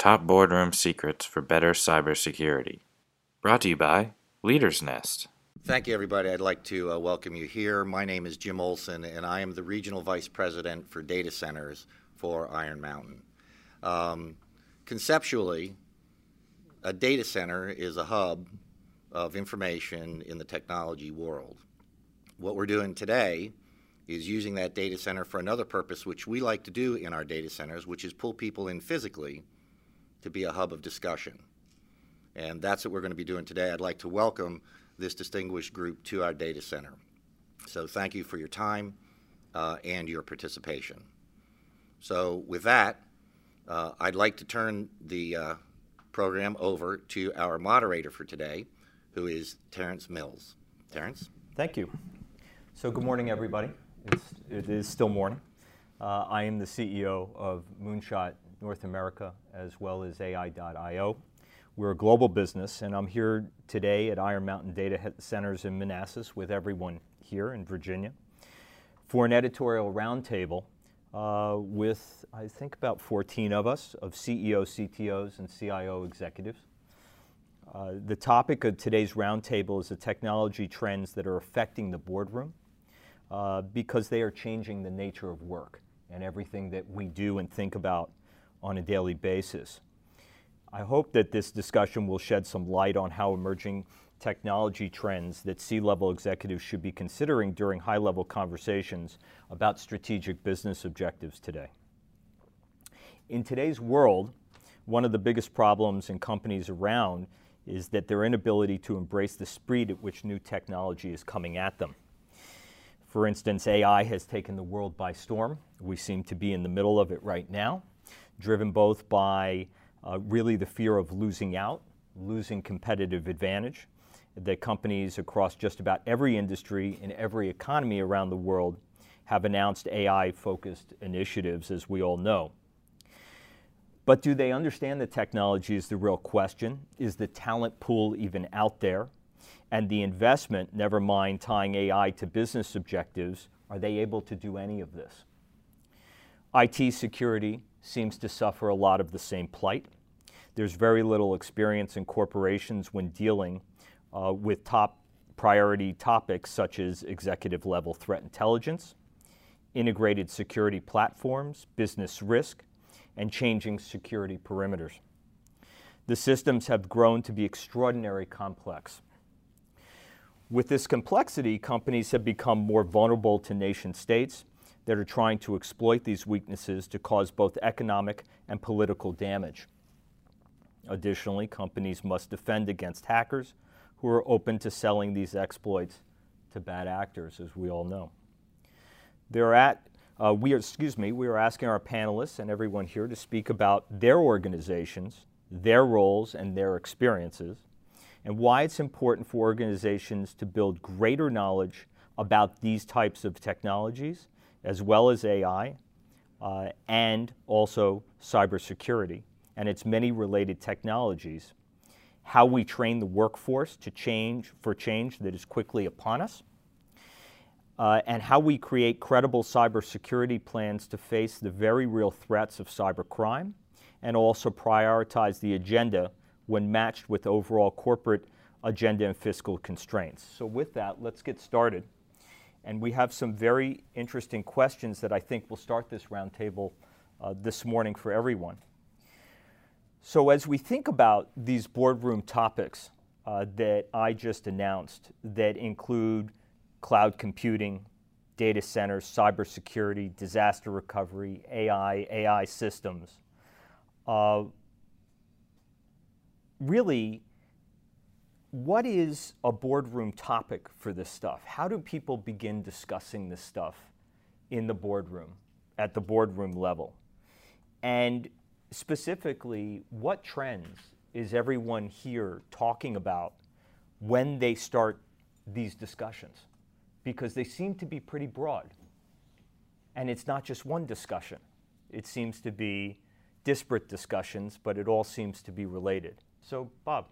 Top Boardroom Secrets for Better Cybersecurity. Brought to you by LeadersNest. Thank you, everybody. I'd like to uh, welcome you here. My name is Jim Olson, and I am the Regional Vice President for Data Centers for Iron Mountain. Um, conceptually, a data center is a hub of information in the technology world. What we're doing today is using that data center for another purpose, which we like to do in our data centers, which is pull people in physically to be a hub of discussion. And that's what we're going to be doing today. I'd like to welcome this distinguished group to our data center. So thank you for your time uh, and your participation. So with that, uh, I'd like to turn the uh, program over to our moderator for today, who is Terrence Mills. Terrence? Thank you. So good morning, everybody. It's, it is still morning. Uh, I am the CEO of Moonshot North America as well as AI.io. We're a global business, and I'm here today at Iron Mountain Data Centers in Manassas with everyone here in Virginia for an editorial roundtable uh, with, I think, about 14 of us, of CEOs, CTOs, and CIO executives. Uh, the topic of today's roundtable is the technology trends that are affecting the boardroom uh, because they are changing the nature of work and everything that we do and think about on a daily basis. I hope that this discussion will shed some light on how emerging technology trends that C level executives should be considering during high level conversations about strategic business objectives today. In today's world, one of the biggest problems in companies around is that their inability to embrace the speed at which new technology is coming at them. For instance, AI has taken the world by storm. We seem to be in the middle of it right now driven both by uh, really the fear of losing out, losing competitive advantage, that companies across just about every industry in every economy around the world have announced AI focused initiatives, as we all know. But do they understand the technology is the real question? Is the talent pool even out there? And the investment, never mind tying AI to business objectives, are they able to do any of this? IT security, seems to suffer a lot of the same plight. There's very little experience in corporations when dealing uh, with top priority topics such as executive level threat intelligence, integrated security platforms, business risk, and changing security perimeters. The systems have grown to be extraordinarily complex. With this complexity, companies have become more vulnerable to nation states that are trying to exploit these weaknesses to cause both economic and political damage. Additionally, companies must defend against hackers who are open to selling these exploits to bad actors, as we all know. They're at, uh, we are, excuse me, we are asking our panelists and everyone here to speak about their organizations, their roles, and their experiences, and why it's important for organizations to build greater knowledge about these types of technologies as well as AI, uh, and also cybersecurity and its many related technologies, how we train the workforce to change for change that is quickly upon us, uh, and how we create credible cybersecurity plans to face the very real threats of cybercrime, and also prioritize the agenda when matched with overall corporate agenda and fiscal constraints. So, with that, let's get started. And we have some very interesting questions that I think will start this roundtable uh, this morning for everyone. So, as we think about these boardroom topics uh, that I just announced, that include cloud computing, data centers, cybersecurity, disaster recovery, AI, AI systems, uh, really what is a boardroom topic for this stuff? How do people begin discussing this stuff in the boardroom, at the boardroom level? And specifically, what trends is everyone here talking about when they start these discussions? Because they seem to be pretty broad. And it's not just one discussion, it seems to be disparate discussions, but it all seems to be related. So, Bob.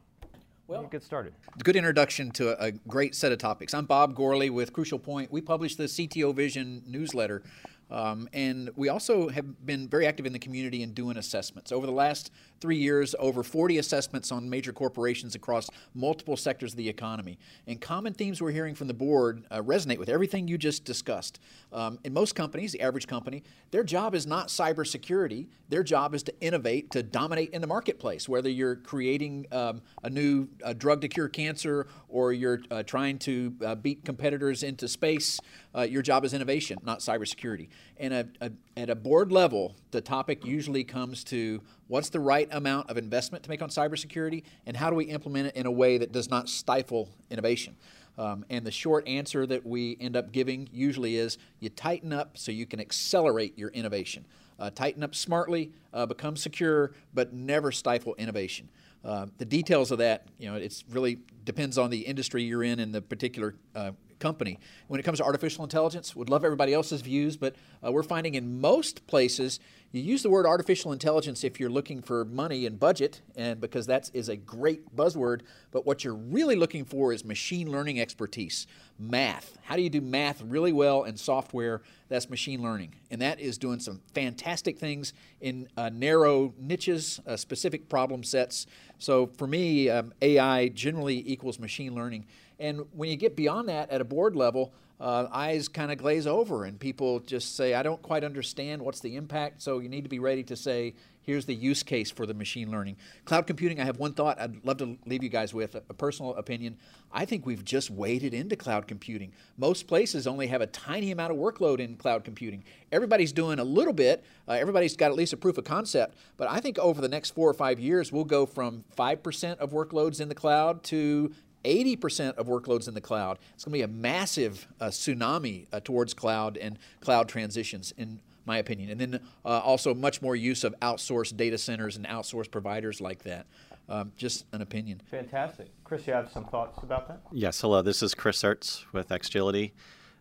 Well, get started. Good introduction to a, great set of topics. I'm Bob Gourley with Crucial Point. We publish the CTO Vision newsletter Um, and we also have been very active in the community in doing assessments. Over the last three years, over 40 assessments on major corporations across multiple sectors of the economy. And common themes we're hearing from the board uh, resonate with everything you just discussed. Um, in most companies, the average company, their job is not cybersecurity. Their job is to innovate, to dominate in the marketplace, whether you're creating um, a new uh, drug to cure cancer or you're uh, trying to uh, beat competitors into space. Uh, your job is innovation, not cybersecurity. And a, a, at a board level, the topic usually comes to what's the right amount of investment to make on cybersecurity, and how do we implement it in a way that does not stifle innovation. Um, and the short answer that we end up giving usually is you tighten up so you can accelerate your innovation. Uh, tighten up smartly, uh, become secure, but never stifle innovation. Uh, the details of that, you know, it's really depends on the industry you're in and the particular uh, company. When it comes to artificial intelligence, would love everybody else's views, but uh, we're finding in most places you use the word artificial intelligence if you're looking for money and budget, and because that is a great buzzword. But what you're really looking for is machine learning expertise, math. How do you do math really well in software? That's machine learning, and that is doing some fantastic things in uh, narrow niches, uh, specific problem sets. So for me, um, AI generally equals machine learning. And when you get beyond that at a board level, uh, eyes kind of glaze over and people just say, I don't quite understand what's the impact. So you need to be ready to say, here's the use case for the machine learning. Cloud computing, I have one thought I'd love to leave you guys with a personal opinion. I think we've just waded into cloud computing. Most places only have a tiny amount of workload in cloud computing. Everybody's doing a little bit, uh, everybody's got at least a proof of concept, but I think over the next four or five years, we'll go from 5% of workloads in the cloud to 80% of workloads in the cloud. It's going to be a massive uh, tsunami uh, towards cloud and cloud transitions, in my opinion. And then uh, also much more use of outsourced data centers and outsourced providers like that. Um, just an opinion. Fantastic. Chris, you have some thoughts about that? Yes. Hello. This is Chris Ertz with Xgility.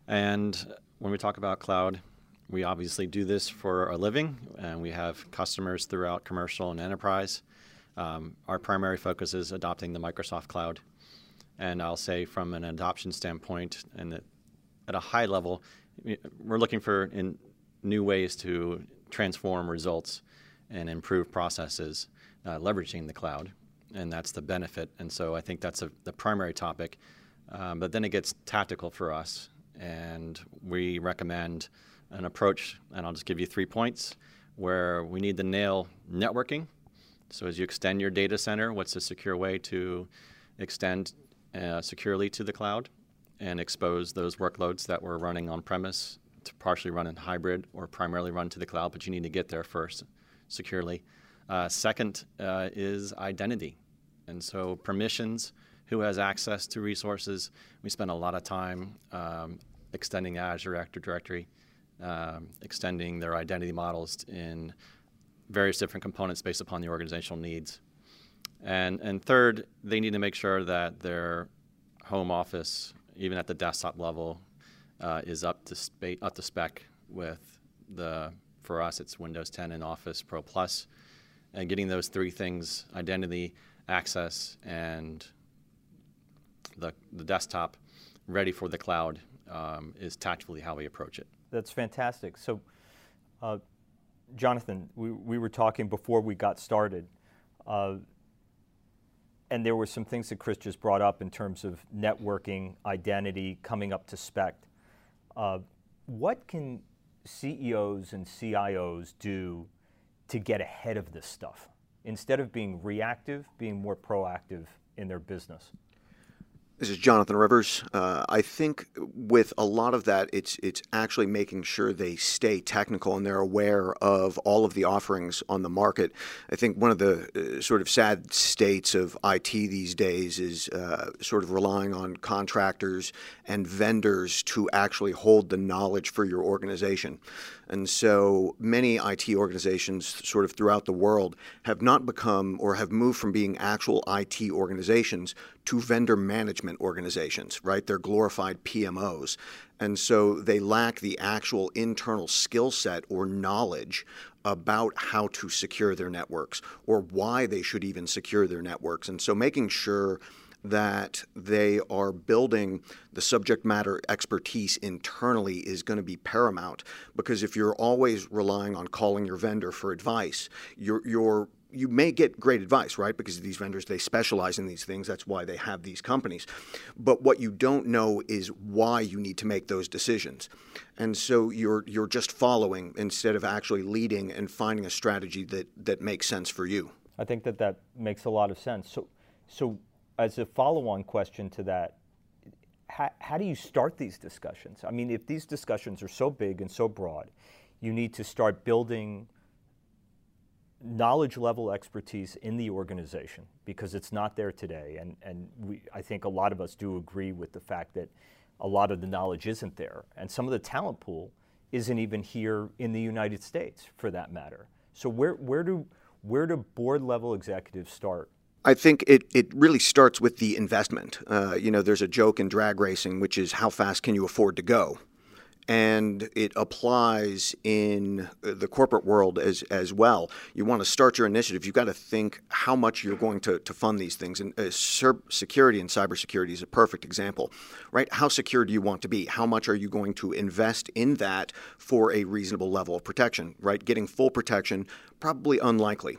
And when we talk about cloud, we obviously do this for a living, and we have customers throughout commercial and enterprise. Um, our primary focus is adopting the Microsoft Cloud. And I'll say from an adoption standpoint, and at a high level, we're looking for in new ways to transform results and improve processes, uh, leveraging the cloud, and that's the benefit. And so I think that's a, the primary topic. Um, but then it gets tactical for us, and we recommend an approach, and I'll just give you three points, where we need to nail networking. So as you extend your data center, what's a secure way to extend uh, securely to the cloud and expose those workloads that were running on premise to partially run in hybrid or primarily run to the cloud, but you need to get there first securely. Uh, second uh, is identity. And so permissions, who has access to resources. We spend a lot of time um, extending Azure Active Directory, um, extending their identity models in various different components based upon the organizational needs. And, and third, they need to make sure that their home office, even at the desktop level, uh, is up to, spe- up to spec with the, for us, it's Windows 10 and Office Pro Plus. And getting those three things identity, access, and the, the desktop ready for the cloud um, is tactically how we approach it. That's fantastic. So, uh, Jonathan, we, we were talking before we got started. Uh, and there were some things that Chris just brought up in terms of networking, identity, coming up to spec. Uh, what can CEOs and CIOs do to get ahead of this stuff instead of being reactive, being more proactive in their business? This is Jonathan Rivers. Uh, I think with a lot of that, it's it's actually making sure they stay technical and they're aware of all of the offerings on the market. I think one of the uh, sort of sad states of IT these days is uh, sort of relying on contractors and vendors to actually hold the knowledge for your organization. And so many IT organizations, sort of throughout the world, have not become or have moved from being actual IT organizations to vendor management organizations, right? They're glorified PMOs. And so they lack the actual internal skill set or knowledge about how to secure their networks or why they should even secure their networks. And so making sure that they are building the subject matter expertise internally is going to be paramount because if you're always relying on calling your vendor for advice, you're, you're you may get great advice, right? Because these vendors they specialize in these things. That's why they have these companies. But what you don't know is why you need to make those decisions. And so you're you're just following instead of actually leading and finding a strategy that that makes sense for you. I think that that makes a lot of sense. So so as a follow-on question to that, how, how do you start these discussions? I mean, if these discussions are so big and so broad, you need to start building knowledge level expertise in the organization because it's not there today. And, and we, I think a lot of us do agree with the fact that a lot of the knowledge isn't there. And some of the talent pool isn't even here in the United States for that matter. So where, where, do, where do board level executives start I think it, it really starts with the investment. Uh, you know, there's a joke in drag racing, which is how fast can you afford to go? And it applies in the corporate world as, as well. You want to start your initiative, you've got to think how much you're going to, to fund these things. And uh, security and cybersecurity is a perfect example, right? How secure do you want to be? How much are you going to invest in that for a reasonable level of protection, right? Getting full protection, probably unlikely.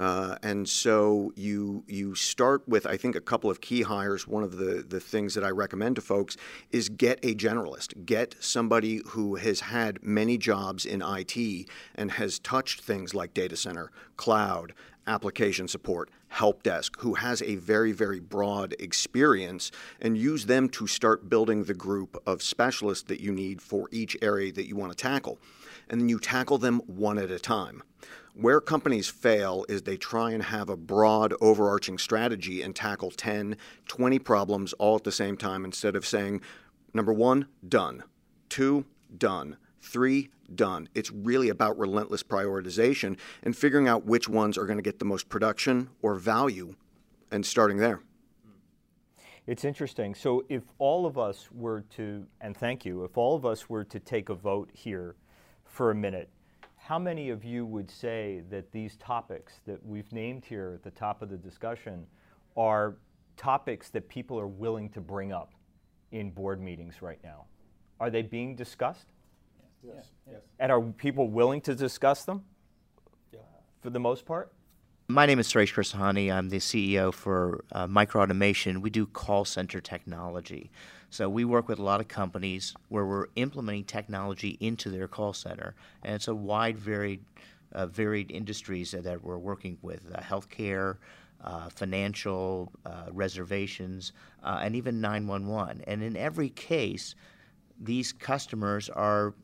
Uh, and so you you start with I think a couple of key hires. One of the the things that I recommend to folks is get a generalist, get somebody who has had many jobs in IT and has touched things like data center, cloud, application support, help desk, who has a very, very broad experience, and use them to start building the group of specialists that you need for each area that you want to tackle. And then you tackle them one at a time. Where companies fail is they try and have a broad, overarching strategy and tackle 10, 20 problems all at the same time instead of saying, number one, done, two, done, three, done. It's really about relentless prioritization and figuring out which ones are going to get the most production or value and starting there. It's interesting. So, if all of us were to, and thank you, if all of us were to take a vote here for a minute how many of you would say that these topics that we've named here at the top of the discussion are topics that people are willing to bring up in board meetings right now? Are they being discussed? Yes. yes. yes. And are people willing to discuss them? Yeah. For the most part? My name is Suresh Krisahani. I'm the CEO for uh, Microautomation. We do call center technology. So we work with a lot of companies where we're implementing technology into their call center, and it's a wide, varied, uh, varied industries that, we're working with: uh, healthcare, uh, financial, uh, reservations, uh, and even 911. And in every case, these customers are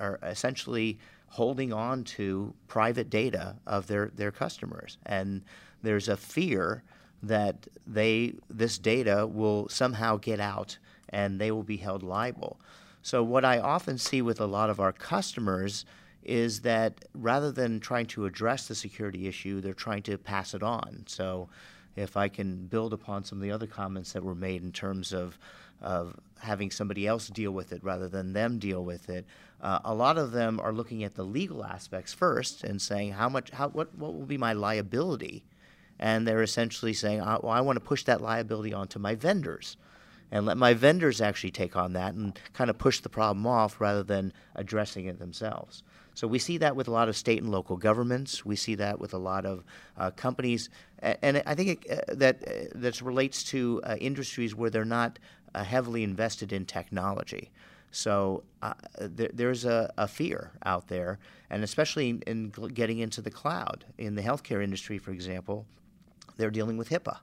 are essentially holding on to private data of their, their customers. And there's a fear that they this data will somehow get out and they will be held liable. So what I often see with a lot of our customers is that rather than trying to address the security issue, they're trying to pass it on. So if I can build upon some of the other comments that were made in terms of of having somebody else deal with it rather than them deal with it. Uh, a lot of them are looking at the legal aspects first and saying how much, how what, what will be my liability, and they're essentially saying, well, I want to push that liability onto my vendors, and let my vendors actually take on that and kind of push the problem off rather than addressing it themselves. So we see that with a lot of state and local governments. We see that with a lot of uh, companies, and I think it, uh, that uh, that relates to uh, industries where they're not uh, heavily invested in technology. So uh, there, there's a, a, fear out there, and especially in, in, getting into the cloud. In the healthcare industry, for example, they're dealing with HIPAA.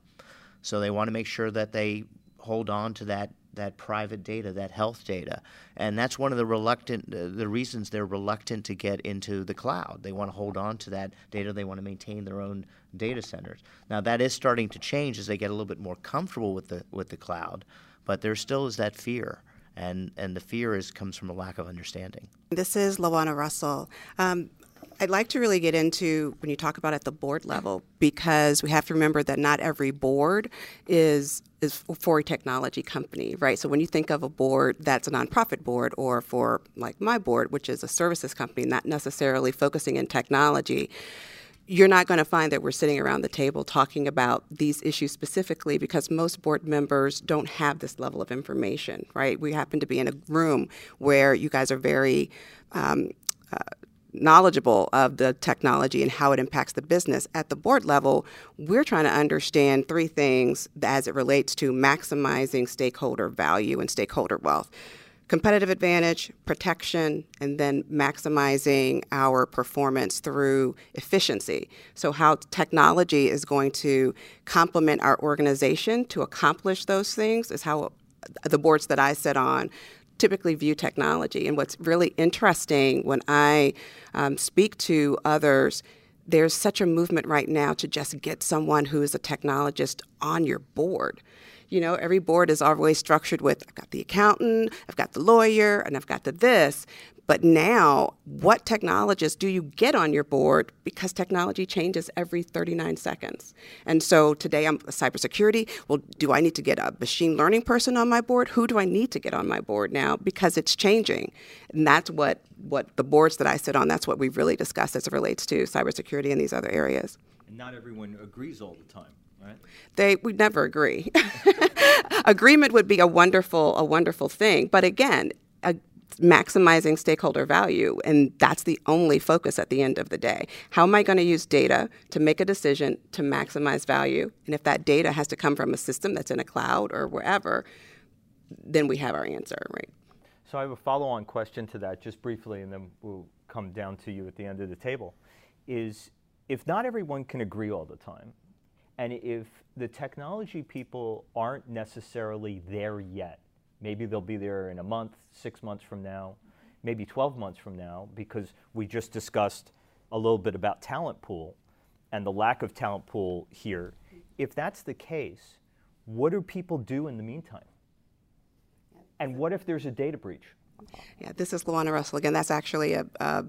So they want to make sure that they hold on to that that private data, that health data, and that's one of the reluctant uh, the reasons they're reluctant to get into the cloud. They want to hold on to that data. They want to maintain their own data centers. Now that is starting to change as they get a little bit more comfortable with the with the cloud but there still is that fear. And, and the fear is comes from a lack of understanding. This is Lawana Russell. Um, I'd like to really get into when you talk about at the board level because we have to remember that not every board is is for a technology company, right? So when you think of a board that's a nonprofit board or for like my board, which is a services company, not necessarily focusing in technology, you're not going to find that we're sitting around the table talking about these issues specifically because most board members don't have this level of information, right? We happen to be in a room where you guys are very um, uh, knowledgeable of the technology and how it impacts the business. At the board level, we're trying to understand three things as it relates to maximizing stakeholder value and stakeholder wealth competitive advantage, protection, and then maximizing our performance through efficiency. So, how technology is going to complement our organization to accomplish those things is how the boards that I sit on typically view technology. And what's really interesting when I um, speak to others, there's such a movement right now to just get someone who is a technologist on your board you know, every board is always structured with I've got the accountant, I've got the lawyer, and I've got the this. But now, what technologists do you get on your board? Because technology changes every 39 seconds. And so today I'm cybersecurity. Well, do I need to get a machine learning person on my board? Who do I need to get on my board now? Because it's changing. And that's what, what the boards that I sit on, that's what we've really discussed as it relates to cybersecurity and these other areas. And not everyone agrees all the time. Right. They would never agree. Agreement would be a wonderful, a wonderful thing, but again, a, maximizing stakeholder value, and that's the only focus at the end of the day. How am I going to use data to make a decision to maximize value? And if that data has to come from a system that's in a cloud or wherever, then we have our answer, right? So I have a follow-on question to that, just briefly, and then we'll come down to you at the end of the table. Is if not everyone can agree all the time, and if the technology people aren't necessarily there yet, maybe they'll be there in a month, six months from now, maybe 12 months from now, because we just discussed a little bit about talent pool and the lack of talent pool here. If that's the case, what do people do in the meantime? And what if there's a data breach? Yeah, this is Luana Russell again. That's actually a, a,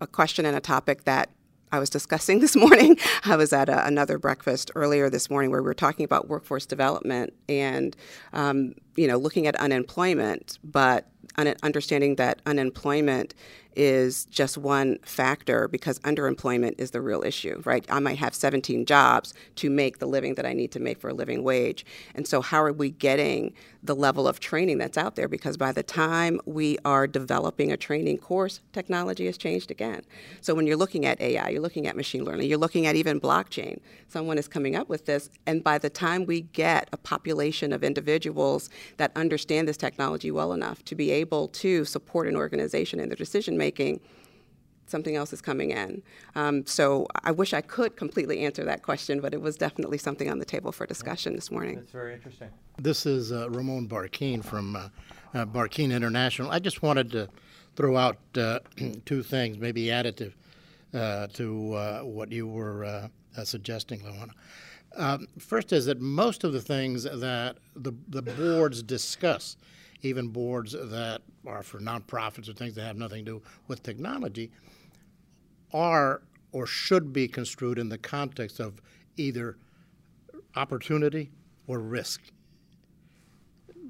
a question and a topic that I was discussing this morning. I was at a, another breakfast earlier this morning where we were talking about workforce development and, um, you know, looking at unemployment, but un- understanding that unemployment is just one factor because underemployment is the real issue, right? I might have 17 jobs to make the living that I need to make for a living wage. And so, how are we getting the level of training that's out there? Because by the time we are developing a training course, technology has changed again. So, when you're looking at AI, you're looking at machine learning, you're looking at even blockchain, someone is coming up with this. And by the time we get a population of individuals that understand this technology well enough to be able to support an organization in their decision making, making, something else is coming in. Um, so I wish I could completely answer that question, but it was definitely something on the table for discussion this morning. That's very interesting. This is uh, Ramon Barquin from uh, uh, Barquin International. I just wanted to throw out uh, two things, maybe additive uh, to uh, what you were suggesting, Luana. Um, first is that most of the things that the, the boards discuss even boards that are for nonprofits or things that have nothing to do with technology, are or should be construed in the context of either opportunity or risk,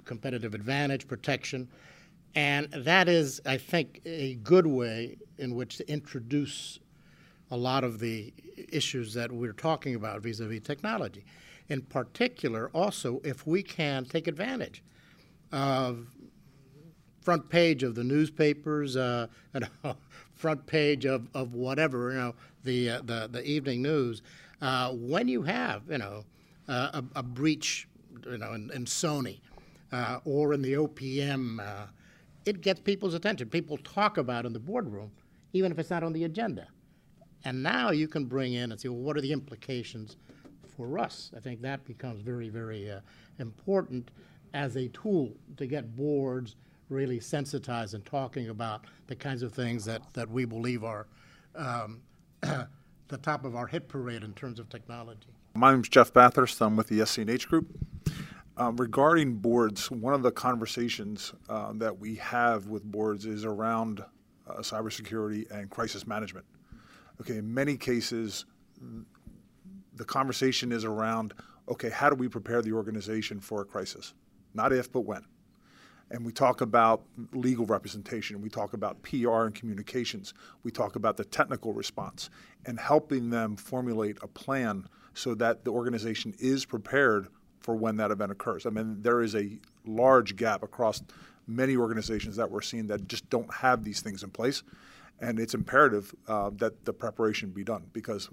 competitive advantage, protection. And that is, I think, a good way in which to introduce a lot of the issues that we're talking about vis a vis technology. In particular, also, if we can take advantage uh, front page of the newspapers, uh, and front page of, of whatever, you know, the, uh, the, the evening news. Uh, when you have, you know, uh, a, a, breach, you know, in, in Sony uh, or in the OPM, it gets people's attention. People talk about it in the boardroom, even if it's not on the agenda. And now you can bring in and say, well, what are the implications for us? I think that becomes very, very important as a tool to get boards really sensitized and talking about the kinds of things that, that we believe are um, the top of our hit parade in terms of technology. My name is Jeff Bathurst. I'm with the SC&H Group. Um, regarding boards, one of the conversations uh, that we have with boards is around uh, cybersecurity and crisis management. Okay, in many cases, the conversation is around okay, how do we prepare the organization for a crisis? Not if, but when. And we talk about legal representation, we talk about PR and communications, we talk about the technical response, and helping them formulate a plan so that the organization is prepared for when that event occurs. I mean, there is a large gap across many organizations that we're seeing that just don't have these things in place. And it's imperative uh, that the preparation be done because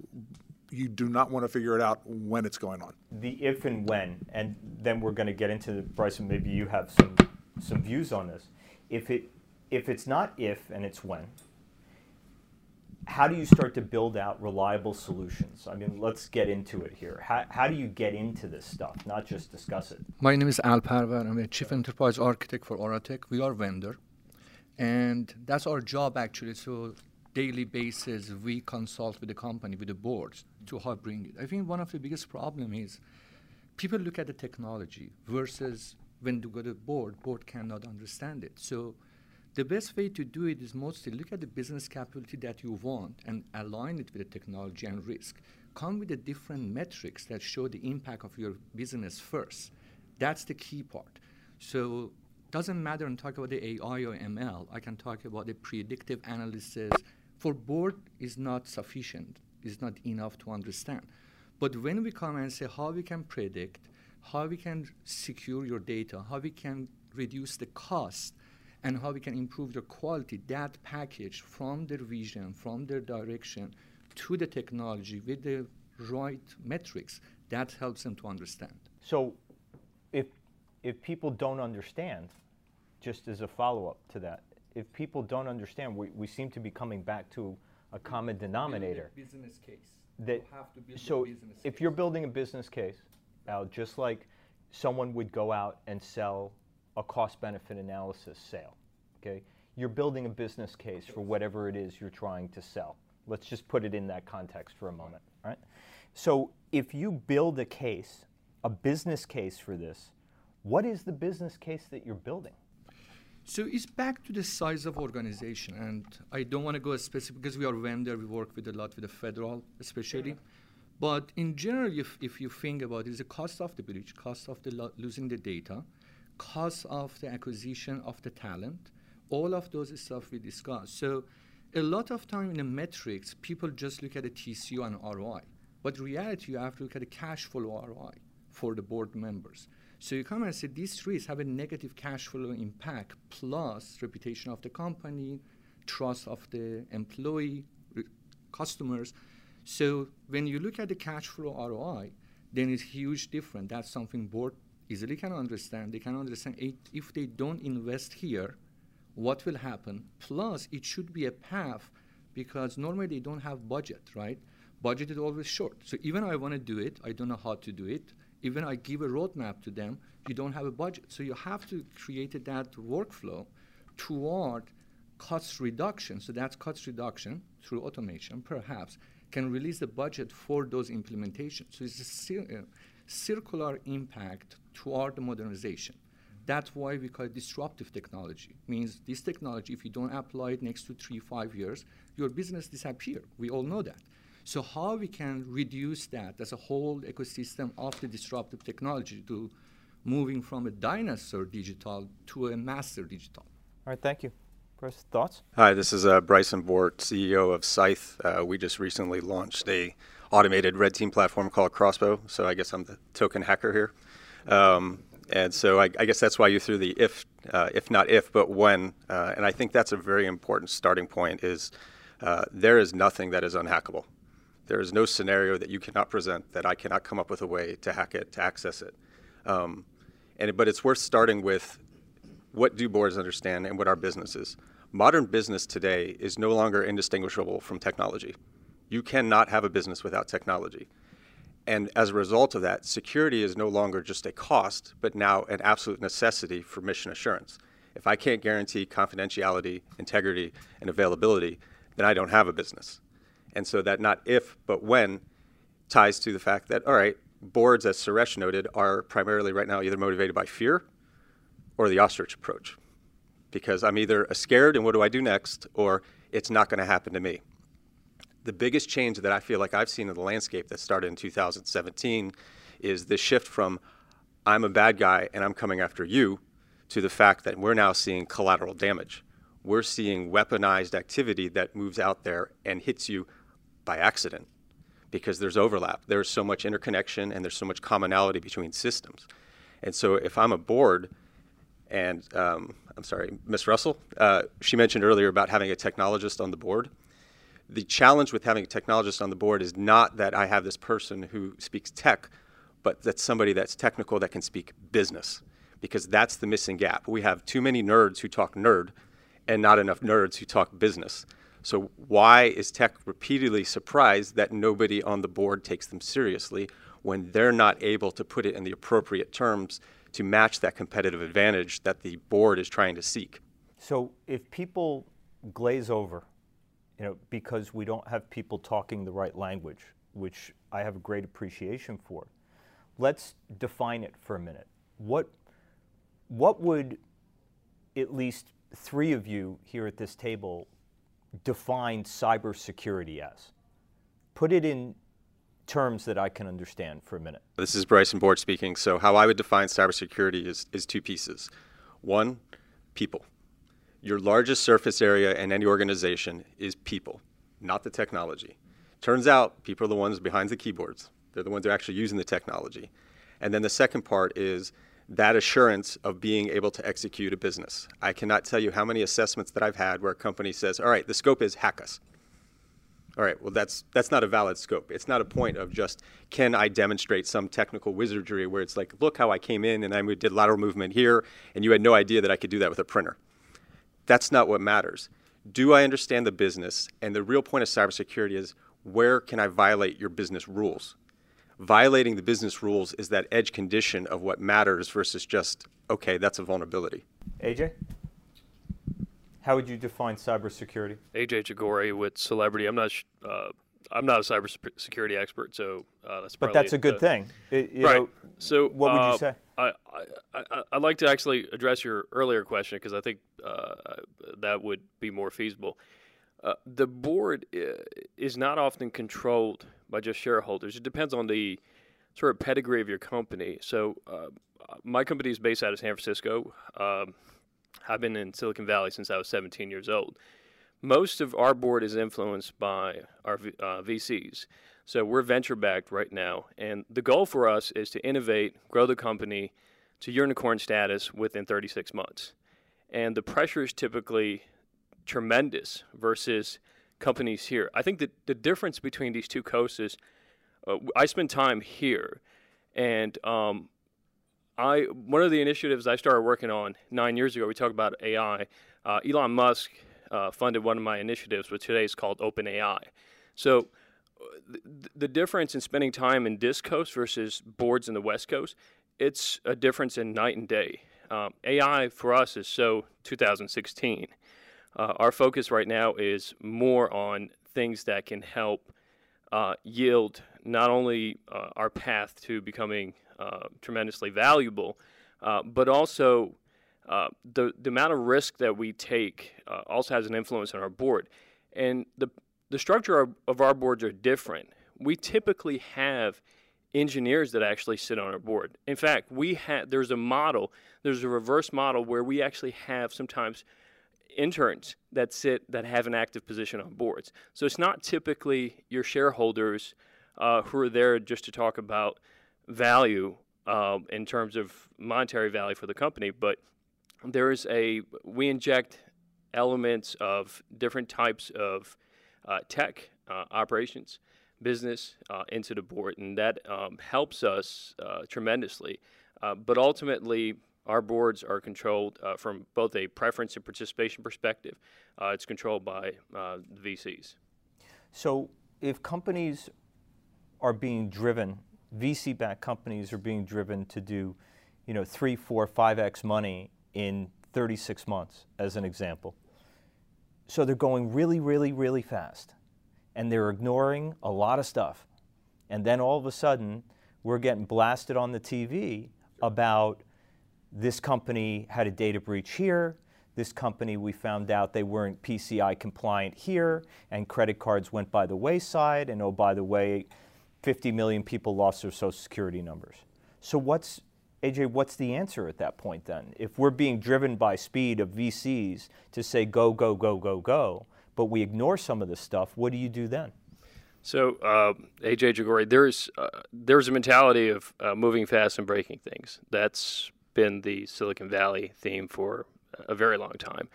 you do not want to figure it out when it's going on. The if and when, and then we're going to get into Bryson. Maybe you have some some views on this. If it if it's not if and it's when, how do you start to build out reliable solutions? I mean, let's get into it here. How, how do you get into this stuff, not just discuss it? My name is Al Parvar. I'm a chief enterprise architect for Oratech. We are a vendor, and that's our job actually. So daily basis, we consult with the company, with the boards to help bring it. I think one of the biggest problem is people look at the technology versus when you go to board, board cannot understand it. So the best way to do it is mostly look at the business capability that you want and align it with the technology and risk. Come with the different metrics that show the impact of your business first. That's the key part. So doesn't matter and talk about the AI or ML. I can talk about the predictive analysis. For board is not sufficient. Is not enough to understand. But when we come and say how we can predict, how we can secure your data, how we can reduce the cost and how we can improve the quality, that package from their vision, from their direction to the technology with the right metrics, that helps them to understand. So if, if people don't understand, just as a follow up to that, if people don't understand, we, we seem to be coming back to a common denominator. business case. That, so if case. you're building a business case, Al, just like someone would go out and sell a cost benefit analysis sale. Okay? You're building a business case for whatever it is you're trying to sell. Let's just put it in that context for a moment, right? So if you build a case, a business case for this, what is the business case that you're building? So it's back to the size of organization, and I don't want to go specific because we are vendor. We work with a lot with the federal, especially. But in general, if, if you think about it, it's the cost of the breach, cost of the lo- losing the data, cost of the acquisition of the talent, all of those stuff we discuss. So a lot of time in the metrics, people just look at the TCO and ROI. But reality, you have to look at the cash flow ROI for the board members. So you come and say these three have a negative cash flow impact plus reputation of the company, trust of the employee, re- customers. So when you look at the cash flow ROI, then it's huge different. That's something board easily can understand. They can understand if they don't invest here, what will happen. Plus, it should be a path because normally they don't have budget, right? Budget is always short. So even I want to do it, I don't know how to do it. Even I give a roadmap to them, you don't have a budget. So you have to create that workflow toward cost reduction. So that's cost reduction through automation, perhaps, can release the budget for those implementations. So it's a cir- uh, circular impact toward the modernization. That's why we call it disruptive technology. Means this technology, if you don't apply it next to three, five years, your business disappear. We all know that. So how we can reduce that as a whole ecosystem of the disruptive technology to moving from a dinosaur digital to a master digital. All right, thank you. Chris, thoughts? Hi, this is uh, Bryson Bort, CEO of Scythe. Uh, we just recently launched a automated red team platform called Crossbow. So I guess I'm the token hacker here. Um, and so I, I, guess that's why you threw the if, uh, if not if, but when. Uh, and I think that's a very important starting point. Is uh, there is nothing that is unhackable. There is no scenario that you cannot present that I cannot come up with a way to hack it, to access it. Um, and but it's worth starting with what do boards understand and what our business is. Modern business today is no longer indistinguishable from technology. You cannot have a business without technology. And as a result of that, security is no longer just a cost, but now an absolute necessity for mission assurance. If I can't guarantee confidentiality, integrity, and availability, then I don't have a business. And so that not if, but when ties to the fact that, all right, boards, as Suresh noted, are primarily right now either motivated by fear or the ostrich approach. Because I'm either scared and what do I do next, or it's not going to happen to me the biggest change that I feel like I've seen in the landscape that started in 2017 is the shift from I'm a bad guy and I'm coming after you to the fact that we're now seeing collateral damage. We're seeing weaponized activity that moves out there and hits you by accident because there's overlap. There's so much interconnection and there's so much commonality between systems. And so if I'm a board, and um, I'm sorry, Ms. Russell, uh, she mentioned earlier about having a technologist on the board. The challenge with having a technologist on the board is not that I have this person who speaks tech, but that's somebody that's technical that can speak business, because that's the missing gap. We have too many nerds who talk nerd and not enough nerds who talk business. So why is tech repeatedly surprised that nobody on the board takes them seriously when they're not able to put it in the appropriate terms to match that competitive advantage that the board is trying to seek? So if people glaze over, you know, because we don't have people talking the right language, which I have a great appreciation for, let's define it for a minute. What what would at least three of you here at this table define cybersecurity as? Put it in terms that I can understand for a minute. This is Bryson Bort speaking. So, how I would define cybersecurity is, is two pieces. One, people. Your largest surface area in any organization is people, not the technology. Turns out people are the ones behind the keyboards, they're the ones that are actually using the technology. And then the second part is that assurance of being able to execute a business. I cannot tell you how many assessments that I've had where a company says, all right, the scope is hack us. All right, well, that's, that's not a valid scope. It's not a point of just, can I demonstrate some technical wizardry where it's like, look how I came in and I did lateral movement here, and you had no idea that I could do that with a printer. That's not what matters. Do I understand the business? And the real point of cybersecurity is, where can I violate your business rules? Violating the business rules is that edge condition of what matters versus just, okay, that's a vulnerability. AJ? How would you define cybersecurity? AJ Chagore with Celebrity. I'm not. Uh, I'm not a cybersecurity expert, so uh, that's. But that's a good thing, it, right? Know, so, what would uh, you say? I, I, I, would like to actually address your earlier question because I think uh, that would be more feasible. Uh, the board uh, is not often controlled by just shareholders. It depends on the sort of pedigree of your company. So, uh, my company is based out of San Francisco. Um, I've been in Silicon Valley since I was 17 years old. Most of our board is influenced by our uh, VCs. So we're venture backed right now. And the goal for us is to innovate, grow the company to unicorn status within 36 months. And the pressure is typically tremendous versus companies here. I think that the difference between these two coasts is uh, I spend time here, and um, I one of the initiatives I started working on nine years ago. We talked about AI. Uh, Elon Musk uh, funded one of my initiatives, which today is called OpenAI. So. Uh, the, the difference in spending time in this coast versus boards in the west coast, it's a difference in night and day. Um, AI for us is so 2016. Uh, our focus right now is more on things that can help uh, yield not only uh, our path to becoming uh, tremendously valuable, uh, but also uh, the, the amount of risk that we take also has an influence on our board. And the, the structure of, of our boards are different. We typically have engineers that actually sit on our board. In fact, we have there's a model, there's a reverse model where we actually have sometimes interns that sit that have an active position on boards. So it's not typically your shareholders uh, who are there just to talk about value um, in terms of monetary value for the company, but there is a we inject elements of different types of uh, tech uh, operations business uh, into the board, and that um, helps us uh, tremendously. Uh, but ultimately, our boards are controlled uh, from both a preference and participation perspective. Uh, it's controlled by uh, the VCs. So, if companies are being driven, VC-backed companies are being driven to do, you know, three, four, five x money in 36 months, as an example. So they're going really, really, really fast, and they're ignoring a lot of stuff, and then all of a sudden, we're getting blasted on the TV about this company had a data breach here. This company, we found out they weren't PCI compliant here, and credit cards went by the wayside. And oh, by the way, 50 million people lost their social security numbers. So, what's, AJ, what's the answer at that point then? If we're being driven by speed of VCs to say go, go, go, go, go, but we ignore some of this stuff, what do you do then? So, uh, AJ Jagori, there's uh, there's a mentality of uh, moving fast and breaking things. That's been the Silicon Valley theme for a very long time.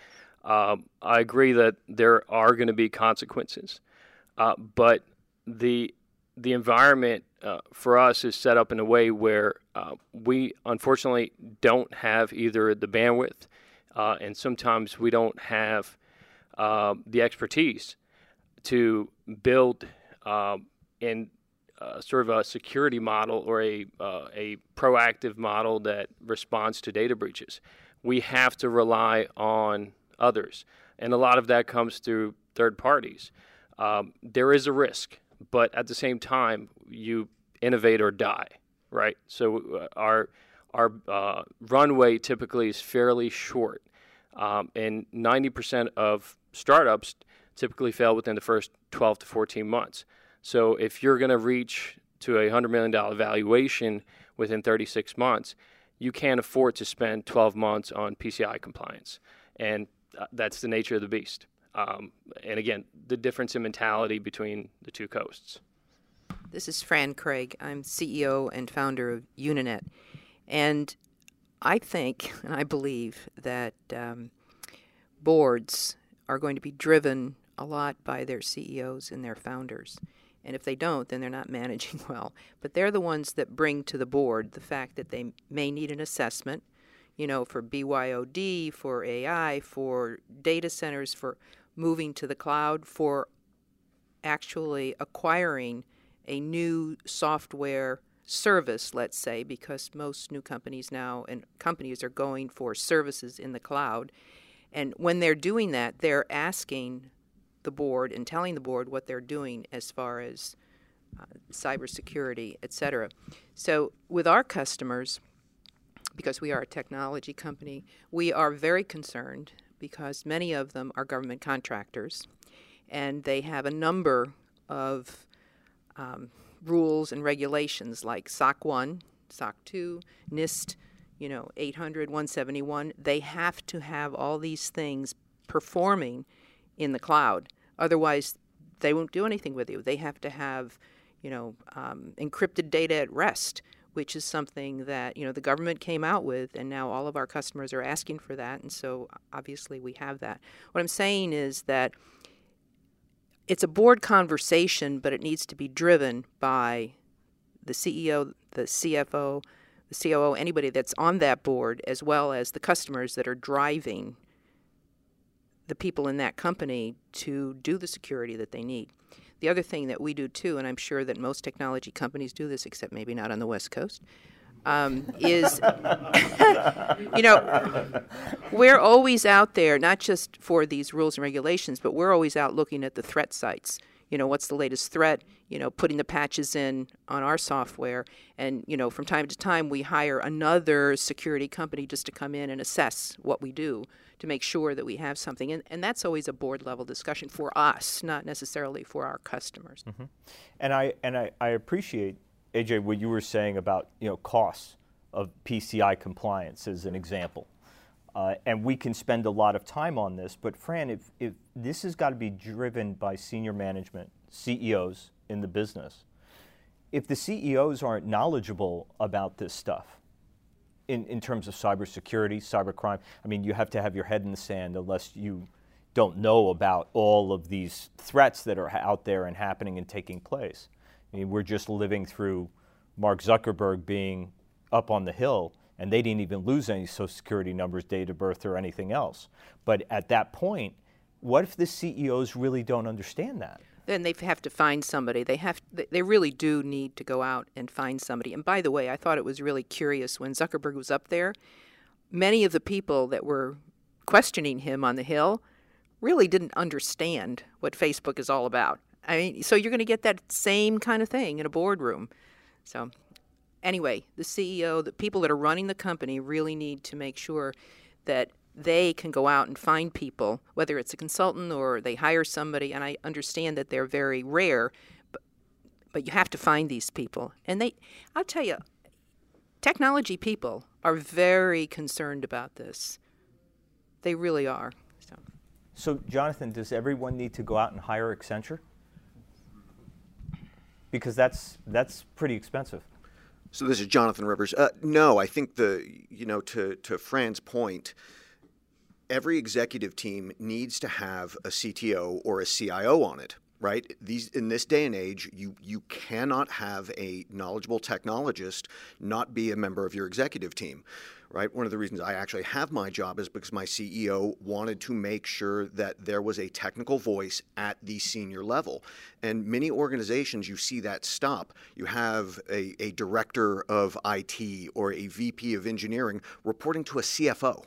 Um, I agree that there are going to be consequences, uh, but the the environment uh, for us is set up in a way where uh, we unfortunately don't have either the bandwidth and sometimes we don't have the expertise to build um, in uh, sort of a security model or a, uh, a proactive model that responds to data breaches. We have to rely on others, and a lot of that comes through third parties. Um, there is a risk, but at the same time, you innovate or die, right? So uh, our our uh, runway typically is fairly short, um, and 90% of startups typically fail within the first 12 to 14 months. So if you're going to reach to a $100 million valuation within 36 months, you can't afford to spend 12 months on PCI compliance. And uh, that's the nature of the beast. Um, and again, the difference in mentality between the two coasts. This is Fran Craig. I'm CEO and founder of Uninet. And I think and I believe that um, boards are going to be driven a lot by their CEOs and their founders. And if they don't, then they're not managing well. But they're the ones that bring to the board the fact that they may need an assessment, you know, for BYOD, for AI, for data centers, for moving to the cloud, for actually acquiring a new software service, let's say, because most new companies now and companies are going for services in the cloud. And when they're doing that, they're asking the board and telling the board what they're doing as far as uh, cybersecurity, et cetera. So with our customers, because we are a technology company, we are very concerned because many of them are government contractors and they have a number of um, rules and regulations like SOC 1, SOC 2, NIST, you know, 800, 171. They have to have all these things performing in the cloud. Otherwise, they won't do anything with you. They have to have, you know, um, encrypted data at rest, which is something that you know the government came out with, and now all of our customers are asking for that, and so obviously we have that. What I'm saying is that it's a board conversation, but it needs to be driven by the CEO, the CFO, the COO, anybody that's on that board, as well as the customers that are driving the people in that company to do the security that they need. The other thing that we do too, and I'm sure that most technology companies do this, except maybe not on the West Coast, um, is you know we're always out there, not just for these rules and regulations, but we're always out looking at the threat sites. You know, what's the latest threat? You know, putting the patches in on our software, and you know, from time to time we hire another security company just to come in and assess what we do to make sure that we have something. And, and that's always a board level discussion for us, not necessarily for our customers. Mm-hmm. And I and I, I appreciate AJ what you were saying about you know costs of PCI compliance as an example. Uh, and we can spend a lot of time on this, but Fran, if, if this has got to be driven by senior management, CEOs in the business, if the CEOs aren't knowledgeable about this stuff, in, in terms of cybersecurity, cybercrime. I mean, you have to have your head in the sand unless you don't know about all of these threats that are out there and happening and taking place. I mean, we're just living through Mark Zuckerberg being up on the hill, and they didn't even lose any social security numbers, date of birth, or anything else. But at that point, what if the CEOs really don't understand that? Then they have to find somebody. They have they really do need to go out and find somebody. And by the way, I thought it was really curious when Zuckerberg was up there. Many of the people that were questioning him on the hill really didn't understand what Facebook is all about. I mean, so you're going to get that same kind of thing in a boardroom. So, anyway, the CEO, the people that are running the company really need to make sure that they can go out and find people, whether it's a consultant or they hire somebody. And I understand that they're very rare, but, but you have to find these people. And they, I'll tell you, technology people are very concerned about this. They really are. So. So, Jonathan, does everyone need to go out and hire Accenture? Because that's that's pretty expensive. So this is Jonathan Rivers. Uh, no, I think the you know to to Fran's point, every executive team needs to have a CTO or a CIO on it right? These in this day and age, you you cannot have a knowledgeable technologist not be a member of your executive team. Right? One of the reasons I actually have my job is because my CEO wanted to make sure that there was a technical voice at the senior level. And many organizations, you see that stop. You have a, a director of IT or a VP of engineering reporting to a CFO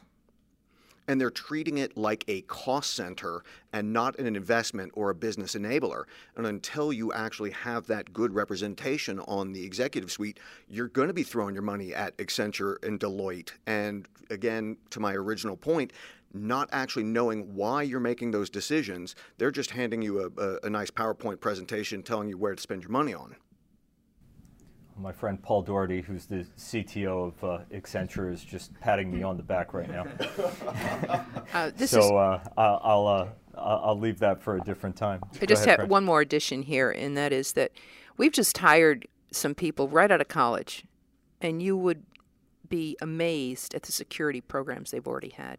and they're treating it like a cost center and not an investment or a business enabler. And until you actually have that good representation on the executive suite, you're going to be throwing your money at Accenture and Deloitte. And again, to my original point, not actually knowing why you're making those decisions. They're just handing you a, a, a nice PowerPoint presentation telling you where to spend your money on my friend Paul Daugherty, who's the CTO of uh, Accenture, is just patting me on the back right now. uh, so uh, I'll uh, I'll leave that for a different time. I Go just ahead, have one more addition here, and that is that we've just hired some people right out of college, and you would be amazed at the security programs they've already had.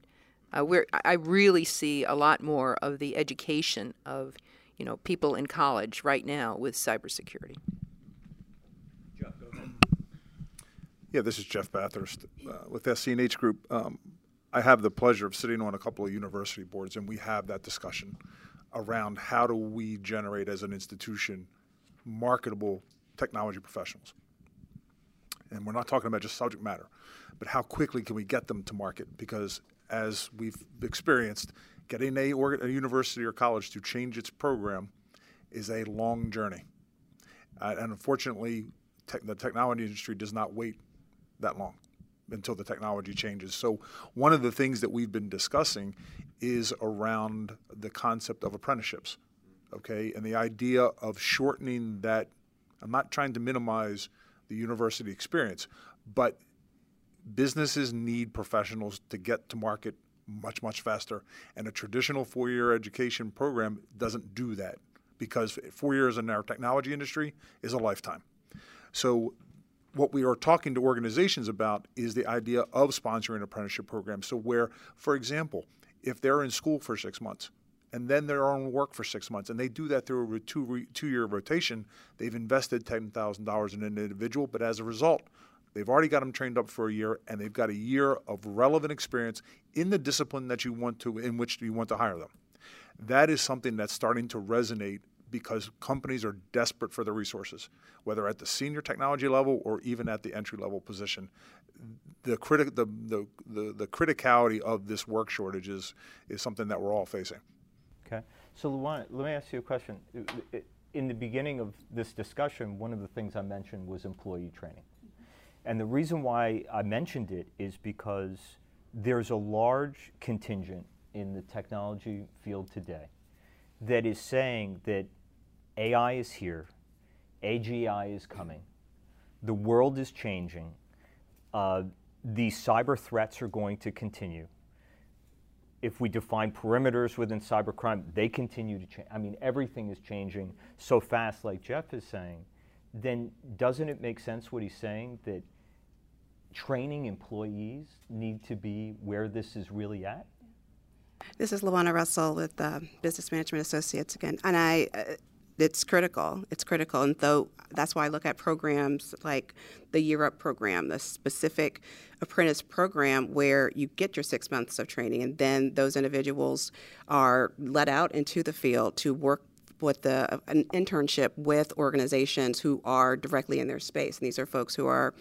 Uh, we're, I really see a lot more of the education of you know people in college right now with cybersecurity. Yeah, this is Jeff Bathurst uh, with SC&H Group. Um, I have the pleasure of sitting on a couple of university boards, and we have that discussion around how do we generate as an institution marketable technology professionals. And we're not talking about just subject matter, but how quickly can we get them to market? Because as we've experienced, getting a, a university or college to change its program is a long journey. Uh, and unfortunately, te- the technology industry does not wait that long until the technology changes. So, one of the things that we've been discussing is around the concept of apprenticeships, okay, and the idea of shortening that. I'm not trying to minimize the university experience, but businesses need professionals to get to market much, much faster. And a traditional four year education program doesn't do that because four years in our technology industry is a lifetime. So what we are talking to organizations about is the idea of sponsoring apprenticeship programs. So, where, for example, if they're in school for six months and then they're on work for six months, and they do that through a two, two year rotation, they've invested $10,000 in an individual, but as a result, They've already got them trained up for a year, and they've got a year of relevant experience in the discipline that you want to, in which you want to hire them. That is something that's starting to resonate because companies are desperate for the resources, whether at the senior technology level or even at the entry level position. The, criti- the, the, the, the criticality of this work shortage is, is something that we're all facing. Okay. So, Luana, let me ask you a question. In the beginning of this discussion, one of the things I mentioned was employee training. And the reason why I mentioned it is because there's a large contingent in the technology field today that is saying that AI is here, AGI is coming, the world is changing, uh, these cyber threats are going to continue. If we define perimeters within cybercrime, they continue to change. I mean, everything is changing so fast, like Jeff is saying. Then doesn't it make sense what he's saying that training employees need to be where this is really at? This is Luana Russell with uh, Business Management Associates again, and I. Uh, it's critical. It's critical, and so that's why I look at programs like the Year Up program, the specific apprentice program where you get your six months of training, and then those individuals are let out into the field to work with the, an internship with organizations who are directly in their space. And these are folks who are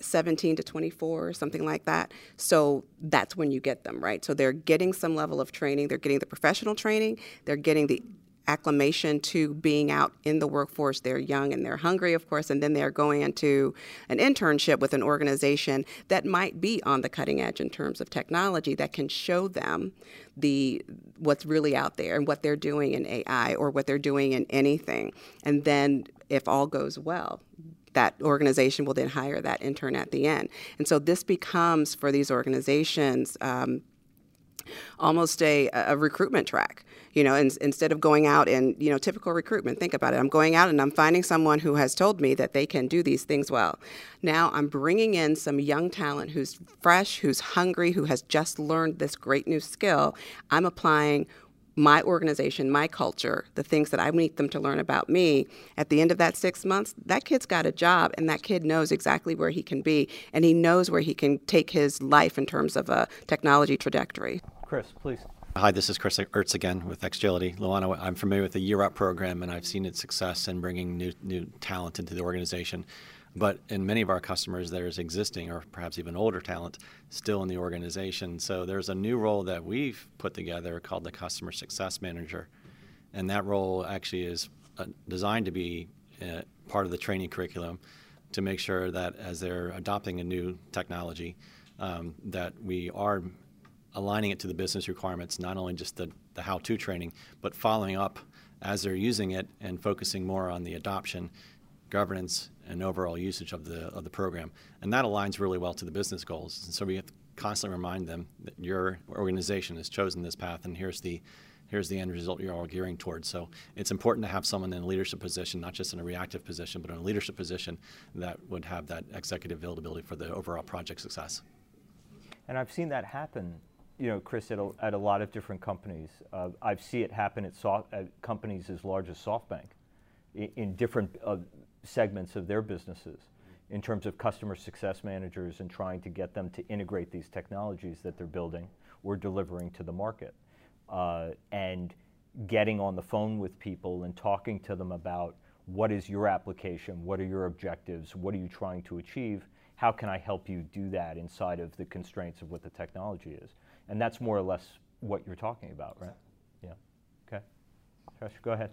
17 to 24 or something like that. So that's when you get them right? So they're getting some level of training. They're getting the professional training. They're getting the acclimation to being out in the workforce. They're young and they're hungry of course and then they're going into an internship with an organization that might be on the cutting edge in terms of technology that can show them the what's really out there and what they're doing in AI or what they're doing in anything. And then if all goes well that organization will then hire that intern at the end. And so this becomes for these organizations um, almost a, a recruitment track. You know, in, instead of going out and, you know, typical recruitment, think about it. I'm going out and I'm finding someone who has told me that they can do these things well. Now I'm bringing in some young talent who's fresh, who's hungry, who has just learned this great new skill. I'm applying my organization, my culture, the things that I need them to learn about me, at the end of that six months, that kid's got a job and that kid knows exactly where he can be and he knows where he can take his life in terms of a technology trajectory. Chris, please. Hi, this is Chris Ertz again with Xagility. Luana, I'm familiar with the Year Up program and I've seen its success in bringing new, new talent into the organization. But in many of our customers, there's existing or perhaps even older talent still in the organization. So there's a new role that we've put together called the Customer Success Manager. And that role actually is uh, designed to be uh, part of the training curriculum to make sure that as they're adopting a new technology, um, that we are aligning it to the business requirements, not only just the, the how to training, but following up as they're using it and focusing more on the adoption, governance, and overall usage of the of the program, and that aligns really well to the business goals. And so we have to constantly remind them that your organization has chosen this path, and here's the here's the end result you're all gearing towards. So it's important to have someone in a leadership position, not just in a reactive position, but in a leadership position that would have that executive availability for the overall project success. And I've seen that happen, you know, Chris, at a, at a lot of different companies. Uh, I've seen it happen at, at, companies as large as SoftBank in, in different uh, segments of their businesses in terms of customer success managers and trying to get them to integrate these technologies that they're building or delivering to the market. Uh, and getting on the phone with people and talking to them about what is your application, what are your objectives, what are you trying to achieve, how can I help you do that inside of the constraints of what the technology is. And that's more or less what you're talking about, right? Yeah. Okay. Trish, go ahead.